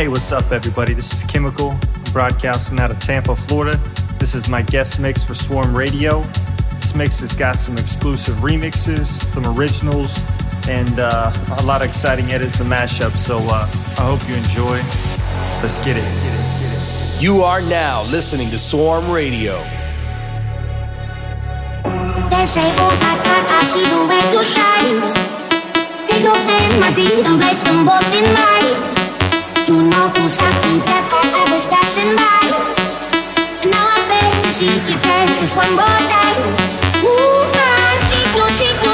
Hey, what's up, everybody? This is Chemikkal, broadcasting out of Tampa, Florida. This is my guest mix for Swarm Radio. This mix has got some exclusive remixes, some originals, and uh, a lot of exciting edits and mashups. So uh, I hope you enjoy. Let's get it. Get it, get it. You are now listening to Swarm Radio. They say, oh my God, I see the way you shine. Take your hand, my dear, and place them both in mine. You who's happy that I was passing by. Now I beg to see you dance just one more time. one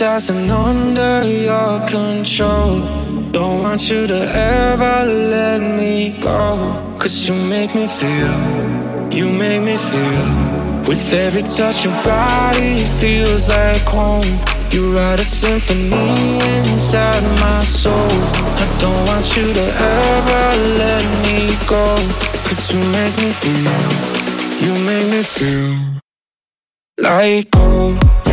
hypnotizing under your control. Don't want you to ever let me go. Cause you make me feel, you make me feel. With every touch, your body feels like home. You write a symphony inside my soul. I don't want you to ever let me go. Cause you make me feel, you make me feel like gold.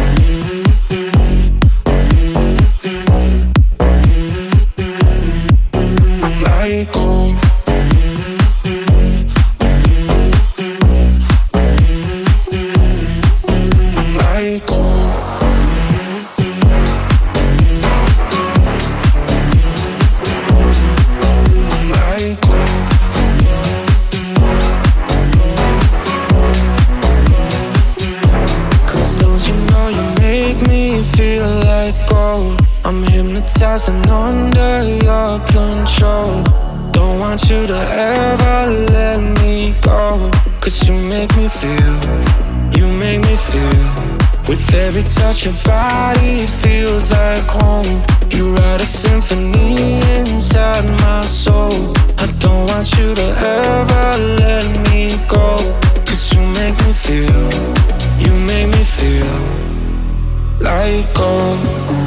With every touch, of body feels like home. You write a symphony inside my soul. I don't want you to ever let me go. Cause you make me feel, you make me feel like gold.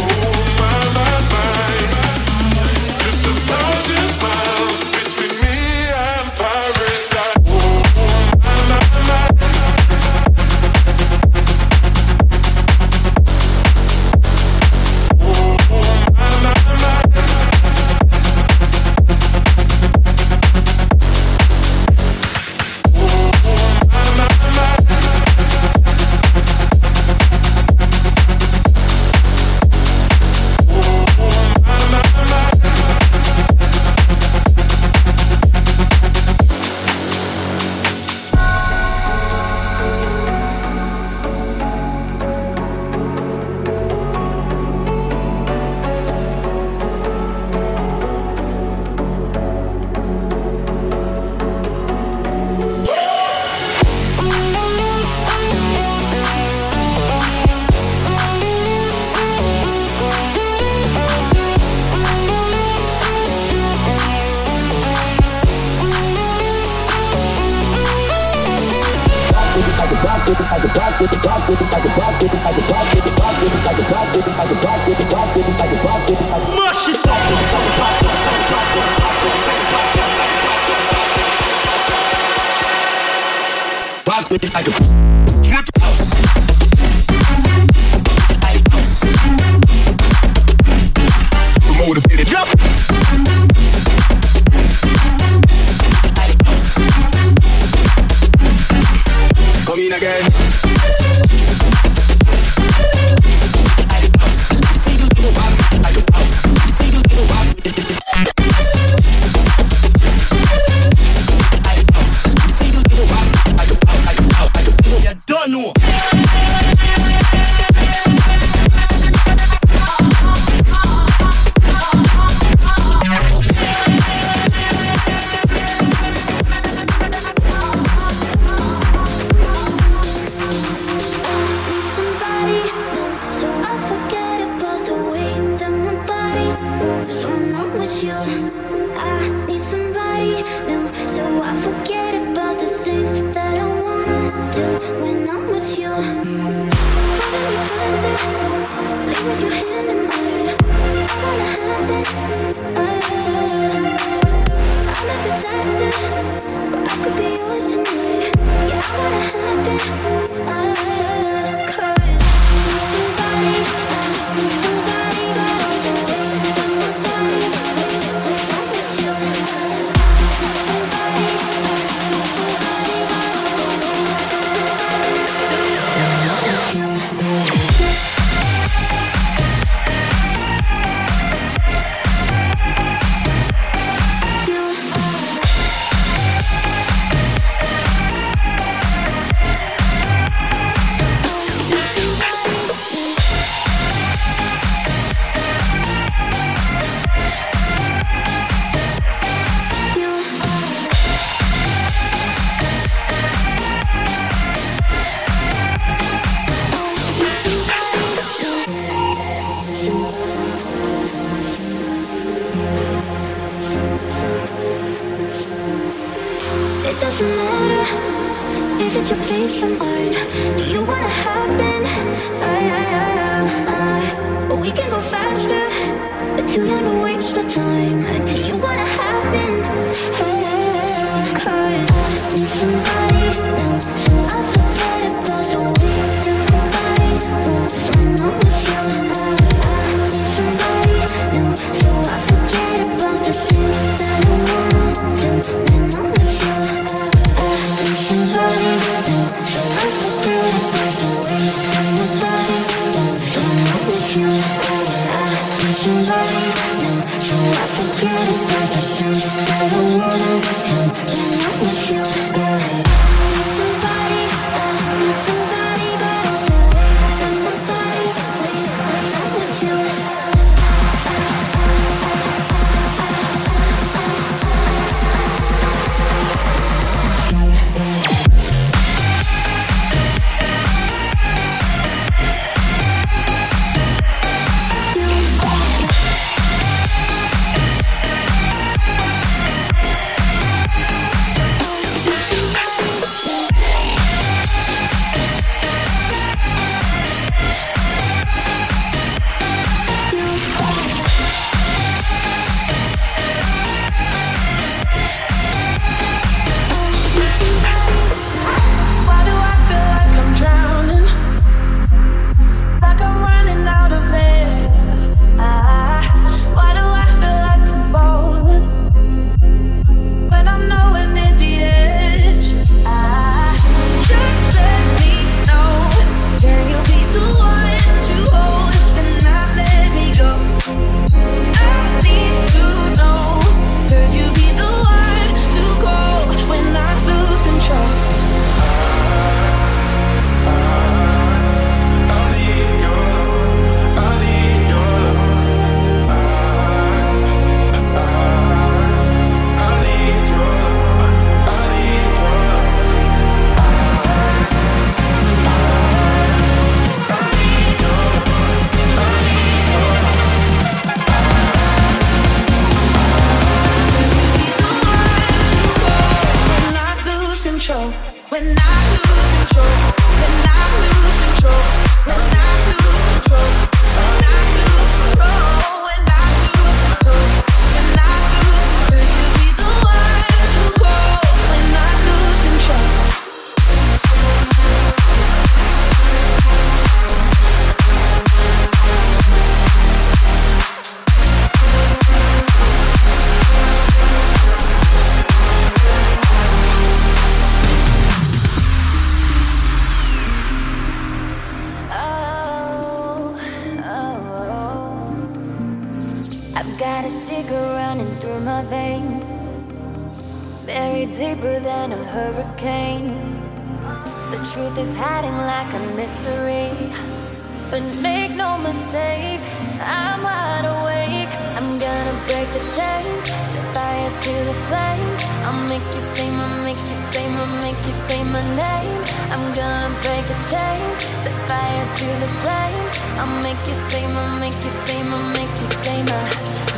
I'll make you say my, make you say my, make you say my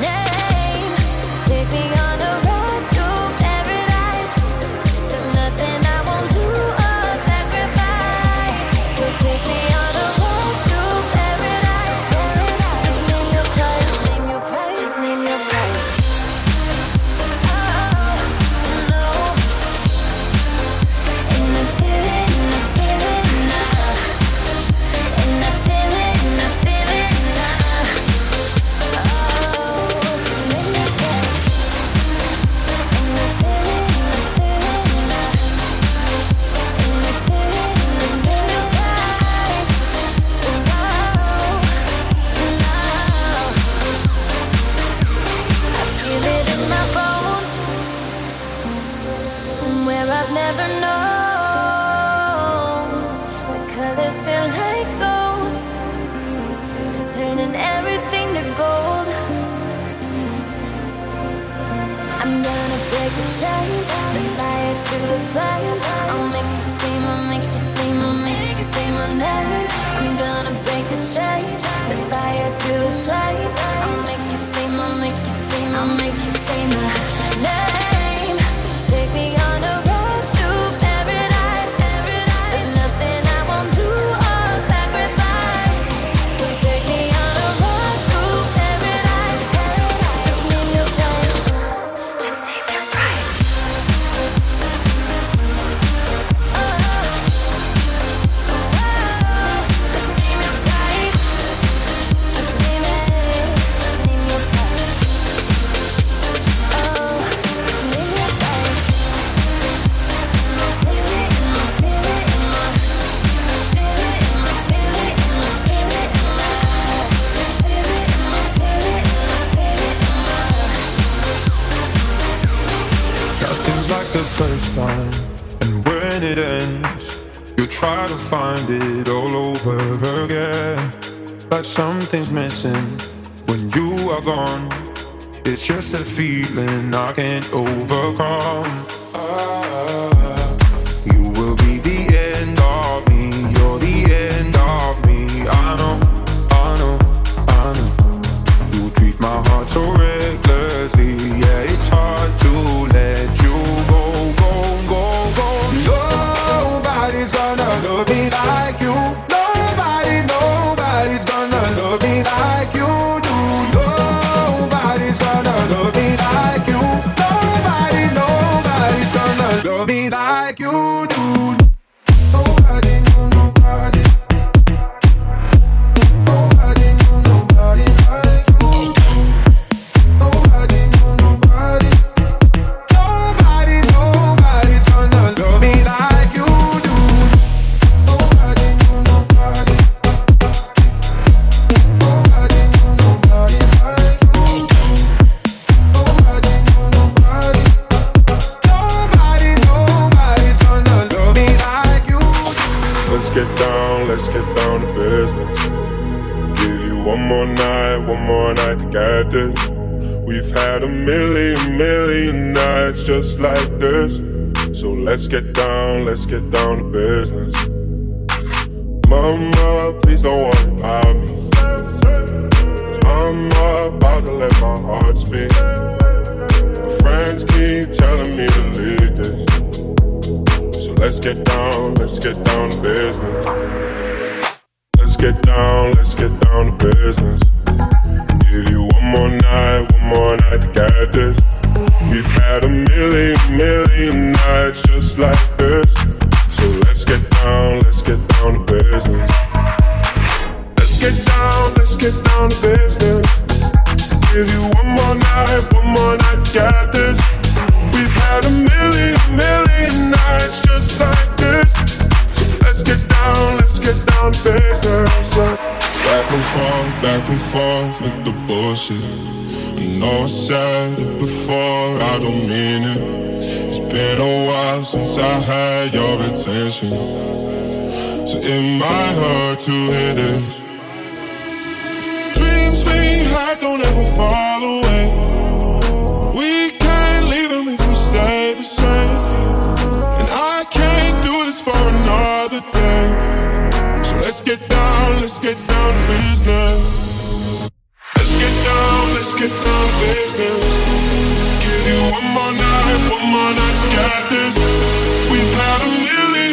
name. Take me on a the fire to the flame. I'll make you say my, make you say my, make you say my name. I'm gonna break the chains, the fire to the flame. I'll make you say my, make you say my, make you say my. try to find it all over again. but something's missing when you are gone. It's just a feeling I can't overcome. like you do. passion. So in my heart, two headaches. Dreams we had don't ever fall away. We can't leave them if we stay the same. And I can't do this for another day. So let's get down, let's get down to business. Let's get down, let's get down to business give you one more night, one more night to get this. We've had a million.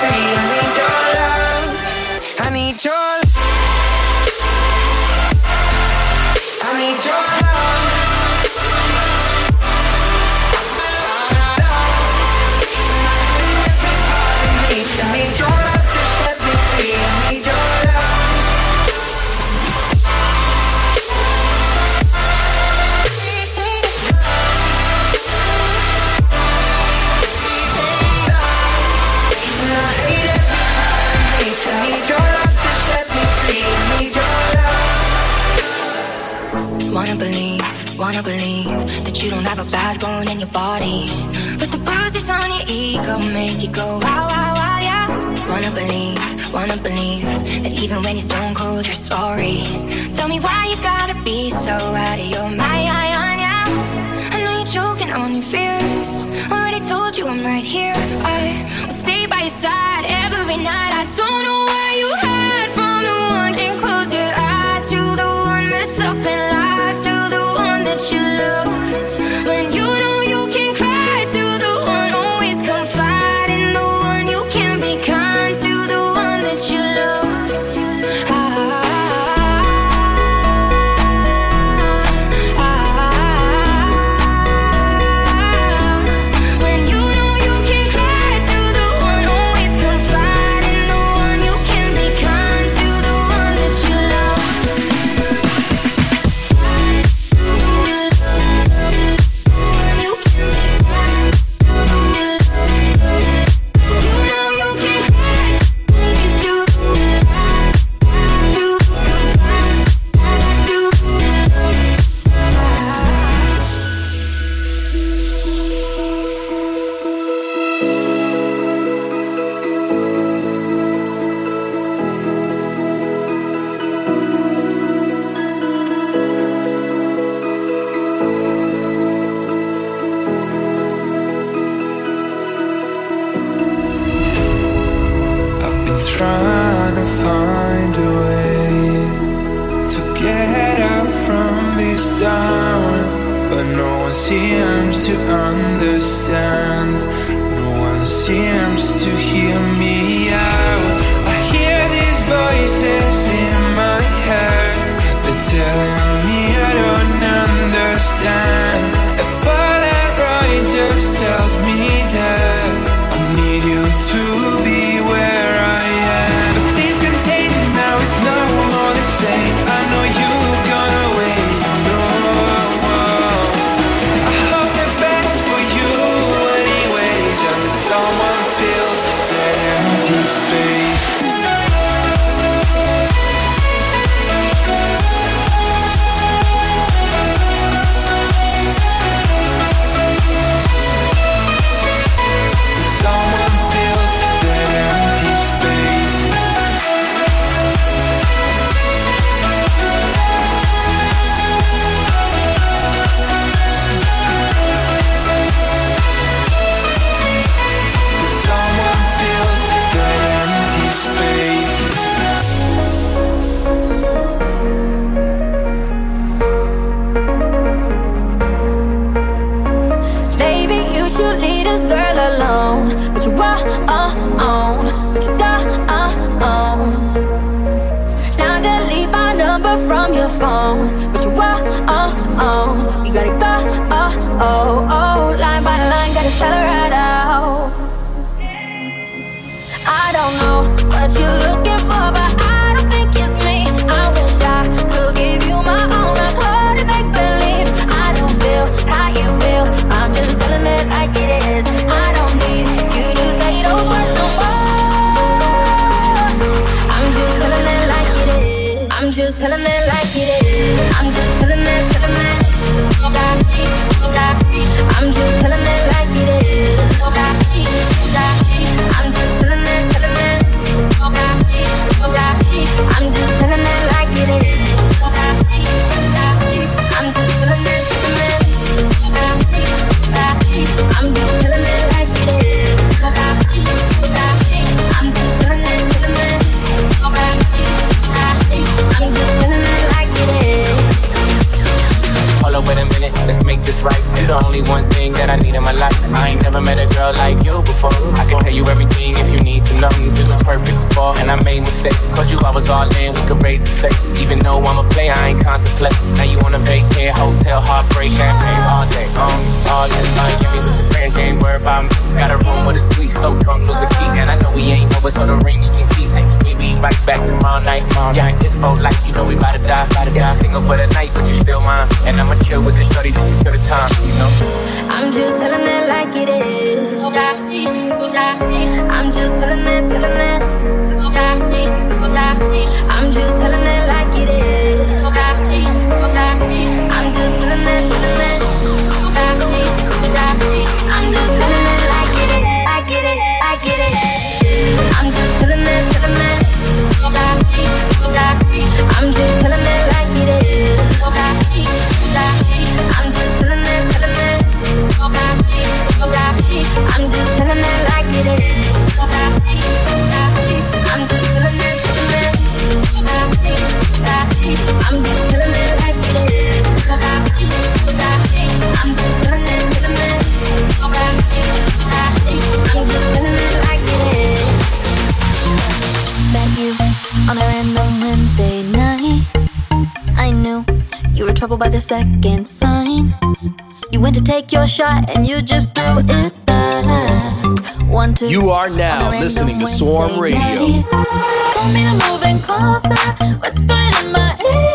free. I need your love. I need your love. wanna believe that you don't have a bad bone in your body. But the bruises on your ego make you go wow, wow, wow, yeah. Wanna believe, wanna believe that even when you're stone cold, you're sorry. Tell me why you gotta be so out of your mind, yeah. I know you're choking on your fears. Already told you I'm right here. I will stay by your side every night. I don't know why you. that you love. The only one thing that I need in my life. I ain't never met a girl like you before. I can tell you everything if you need to know. You was perfect before, and I made mistakes. Cause you, I was all in, we could raise the stakes. Even though I'm a player, I ain't contemplate. Now you wanna vacate, hotel, heartbreak, champagne all day. On, all that, uh, give me with your friends, ain't worried about me. Got a room with a suite, so drunk, lose a key. And I know we ain't what's on the ring, you can. Next we be right back tomorrow night. Yeah, this phone like you know we bout to die. Bout to die. Single for the night, but you still mine. And I'ma chill with this shorty just to kill the time, you know. I'm just telling it like it is. I'm just telling it, telling it. I'm just telling it like it is. On a random Wednesday night. I knew you were troubled by the second sign. You went to take your shot and you just threw it back. One, two. You are now listening to Swarm Wednesday Radio. night. Me to closer, whispering in my ear.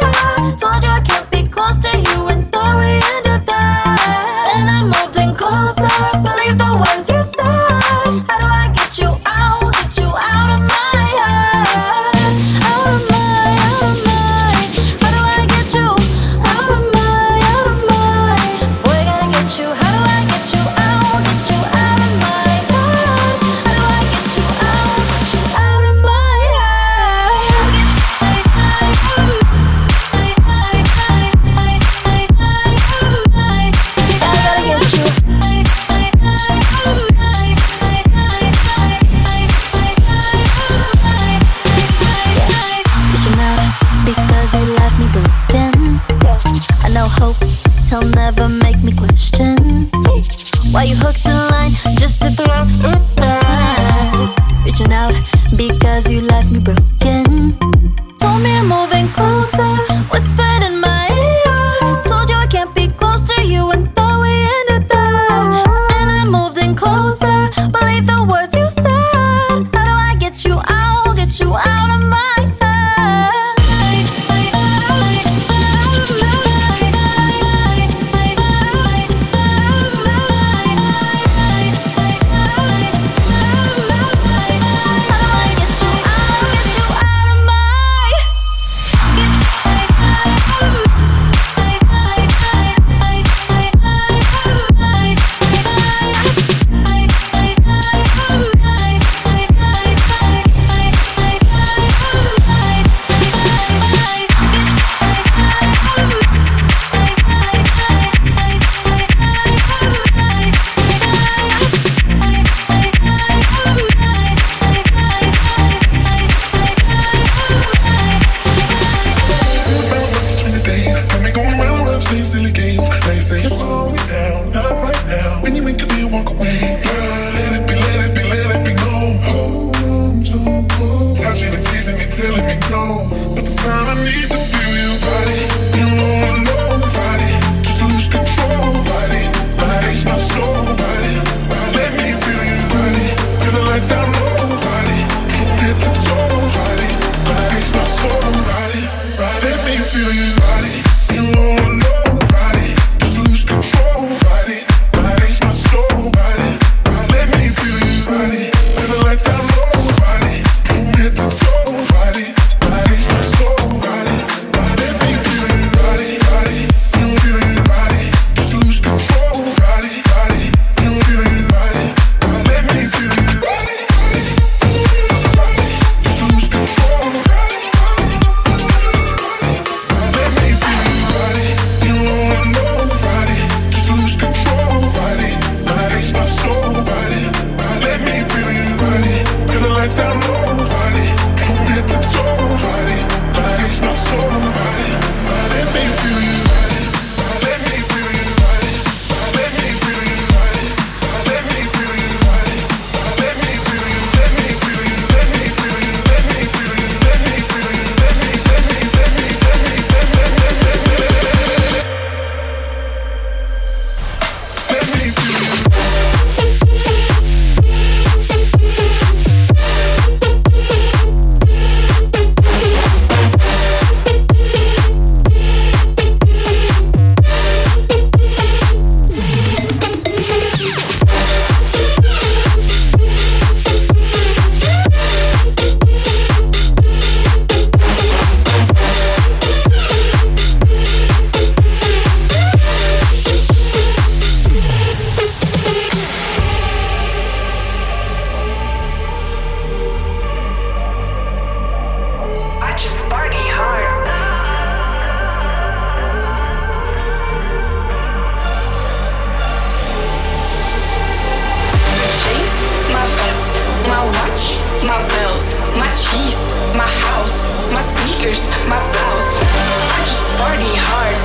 My blouse. I just party hard,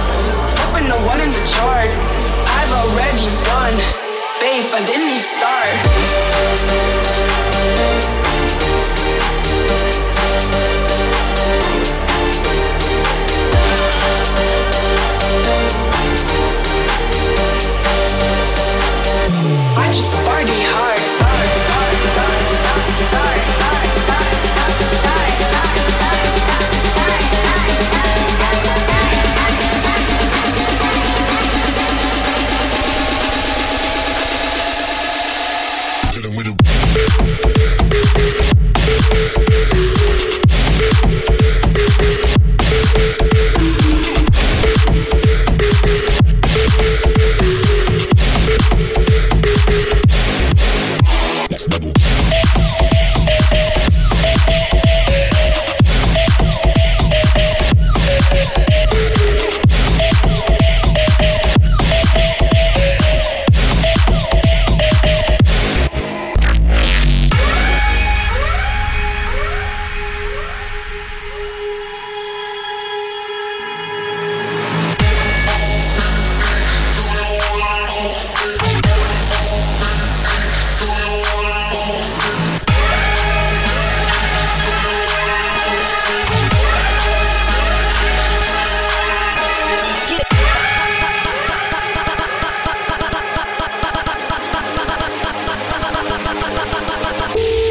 open the one in the chart. I've already won, babe, but let me start. I just party hard. Make the booty bounce on the dance floor. It'll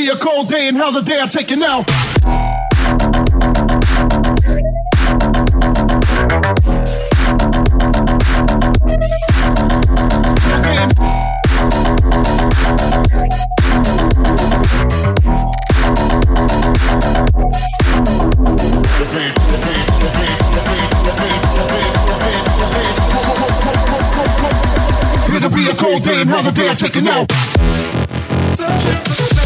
be a cold day in hell the day I take it now. It'll be a cold day in hell the day I take it now. I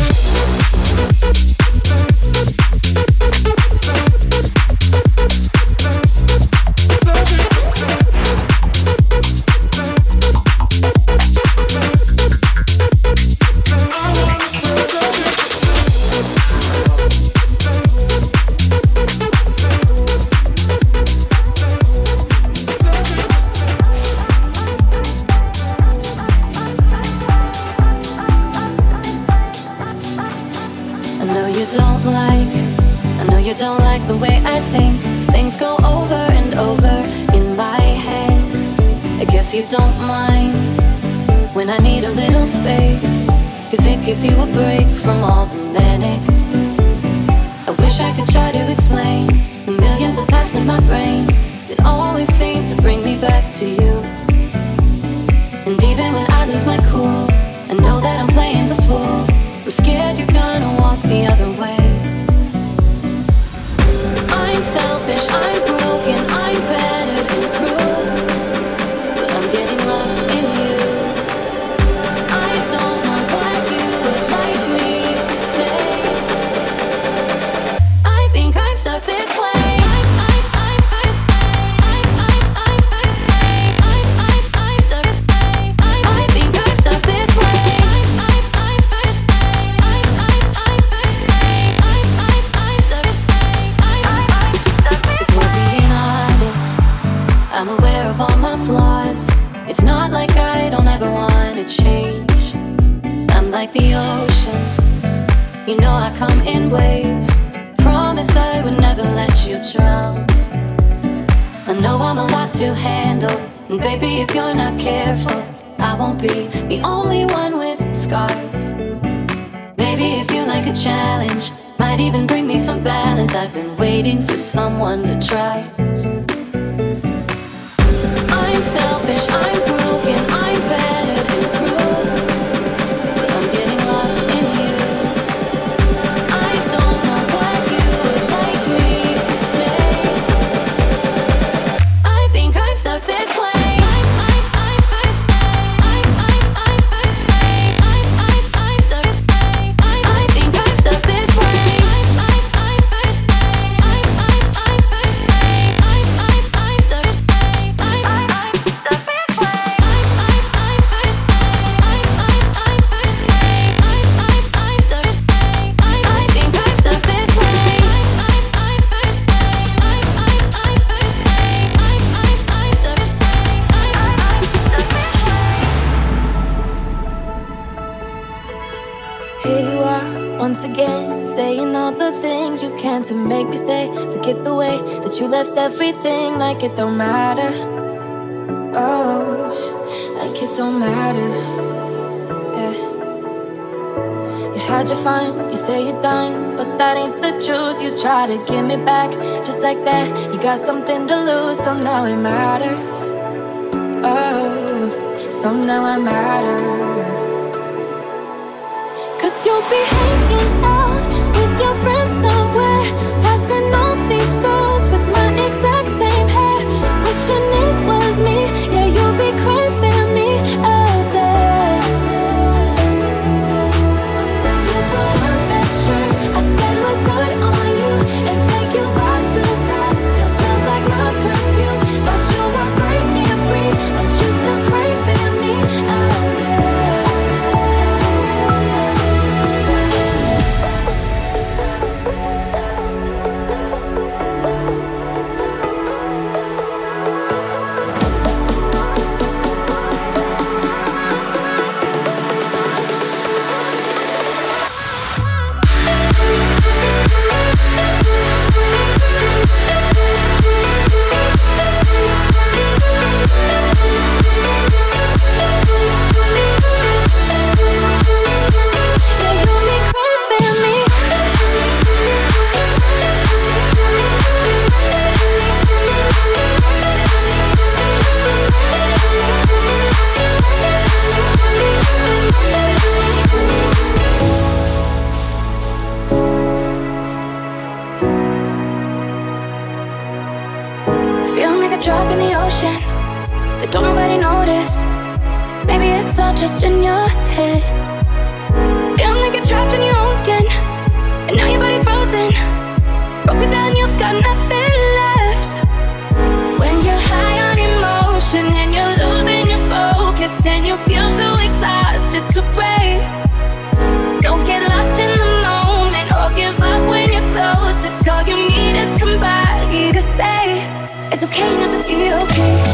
to make me stay. Forget the way that you left everything like it don't matter. Oh, like it don't matter. Yeah. You had your fun, you say you're done, but that ain't the truth. You try to give me back just like that. You got something to lose, so now it matters. Oh, so now I matter. Cause you'll be hanging out with your friends. all just in your head. Feeling like you're trapped in your own skin And now your body's frozen. Broken down, you've got nothing left. When you're high on emotion And you're losing your focus And you feel too exhausted to break Don't get lost in the moment Or give up when you're closest. All you need is somebody to say It's okay not to be okay.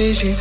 Decisions.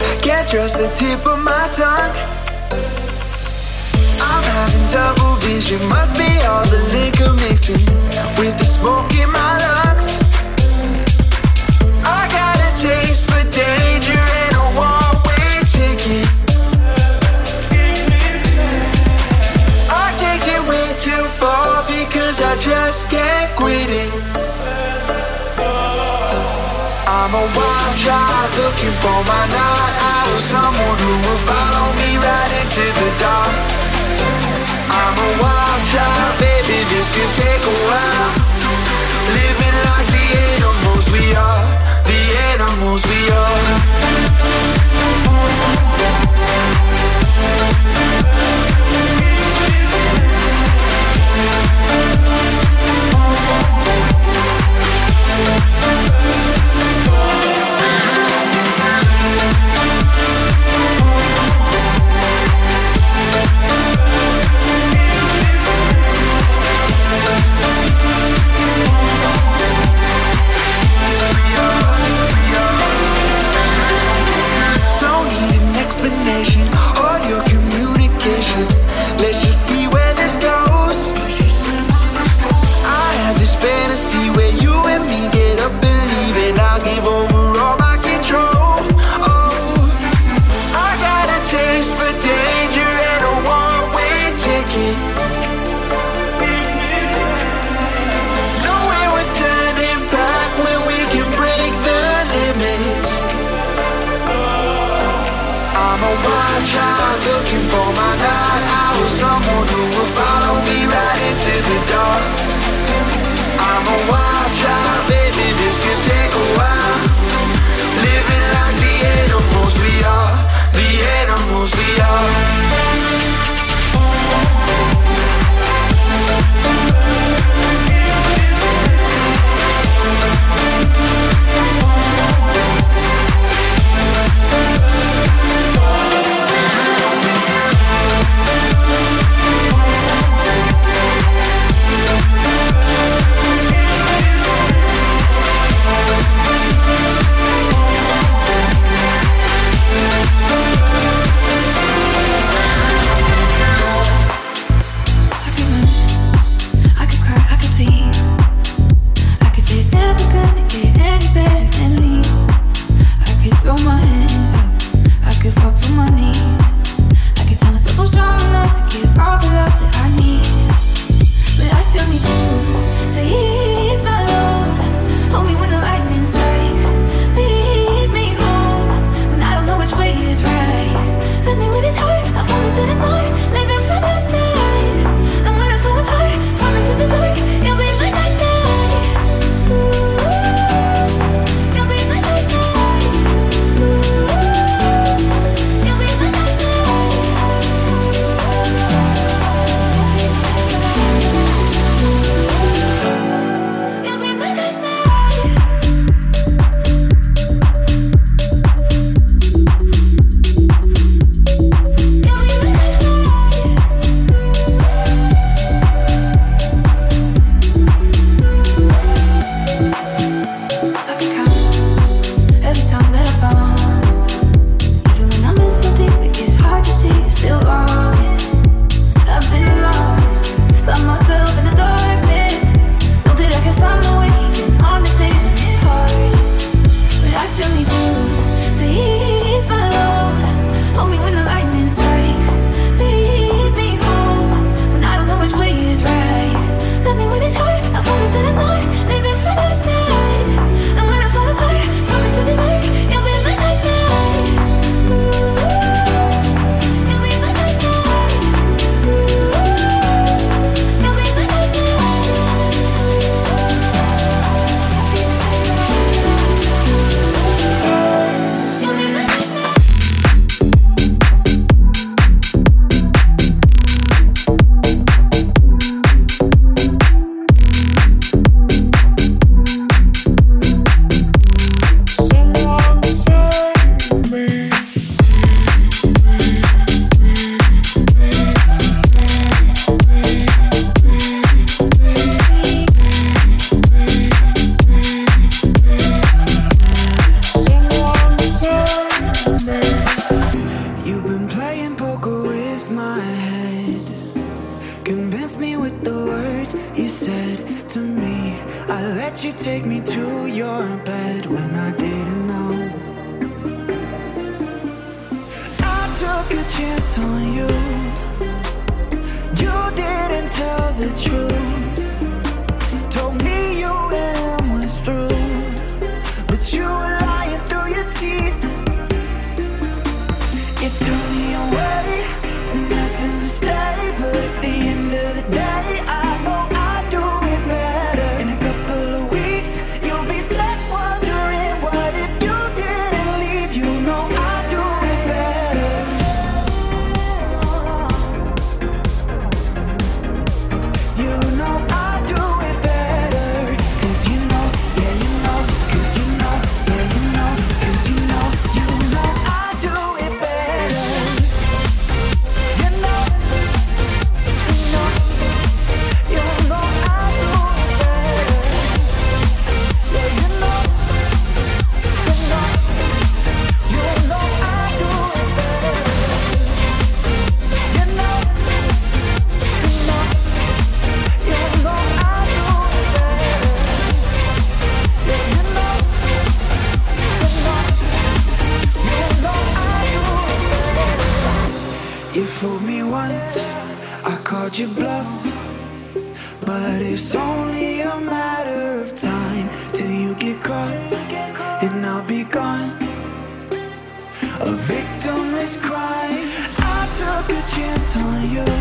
I took a chance on you.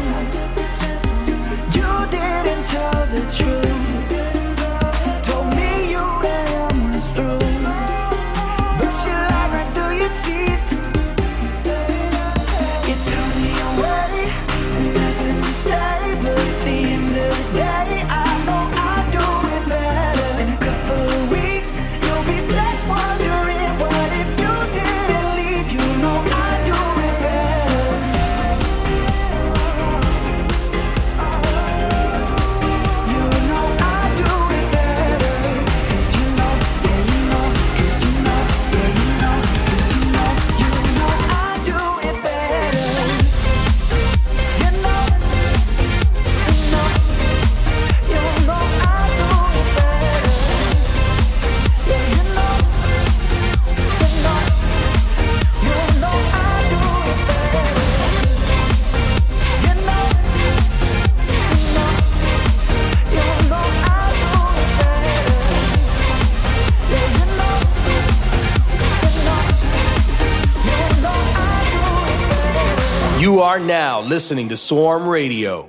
are now listening to Swarm Radio.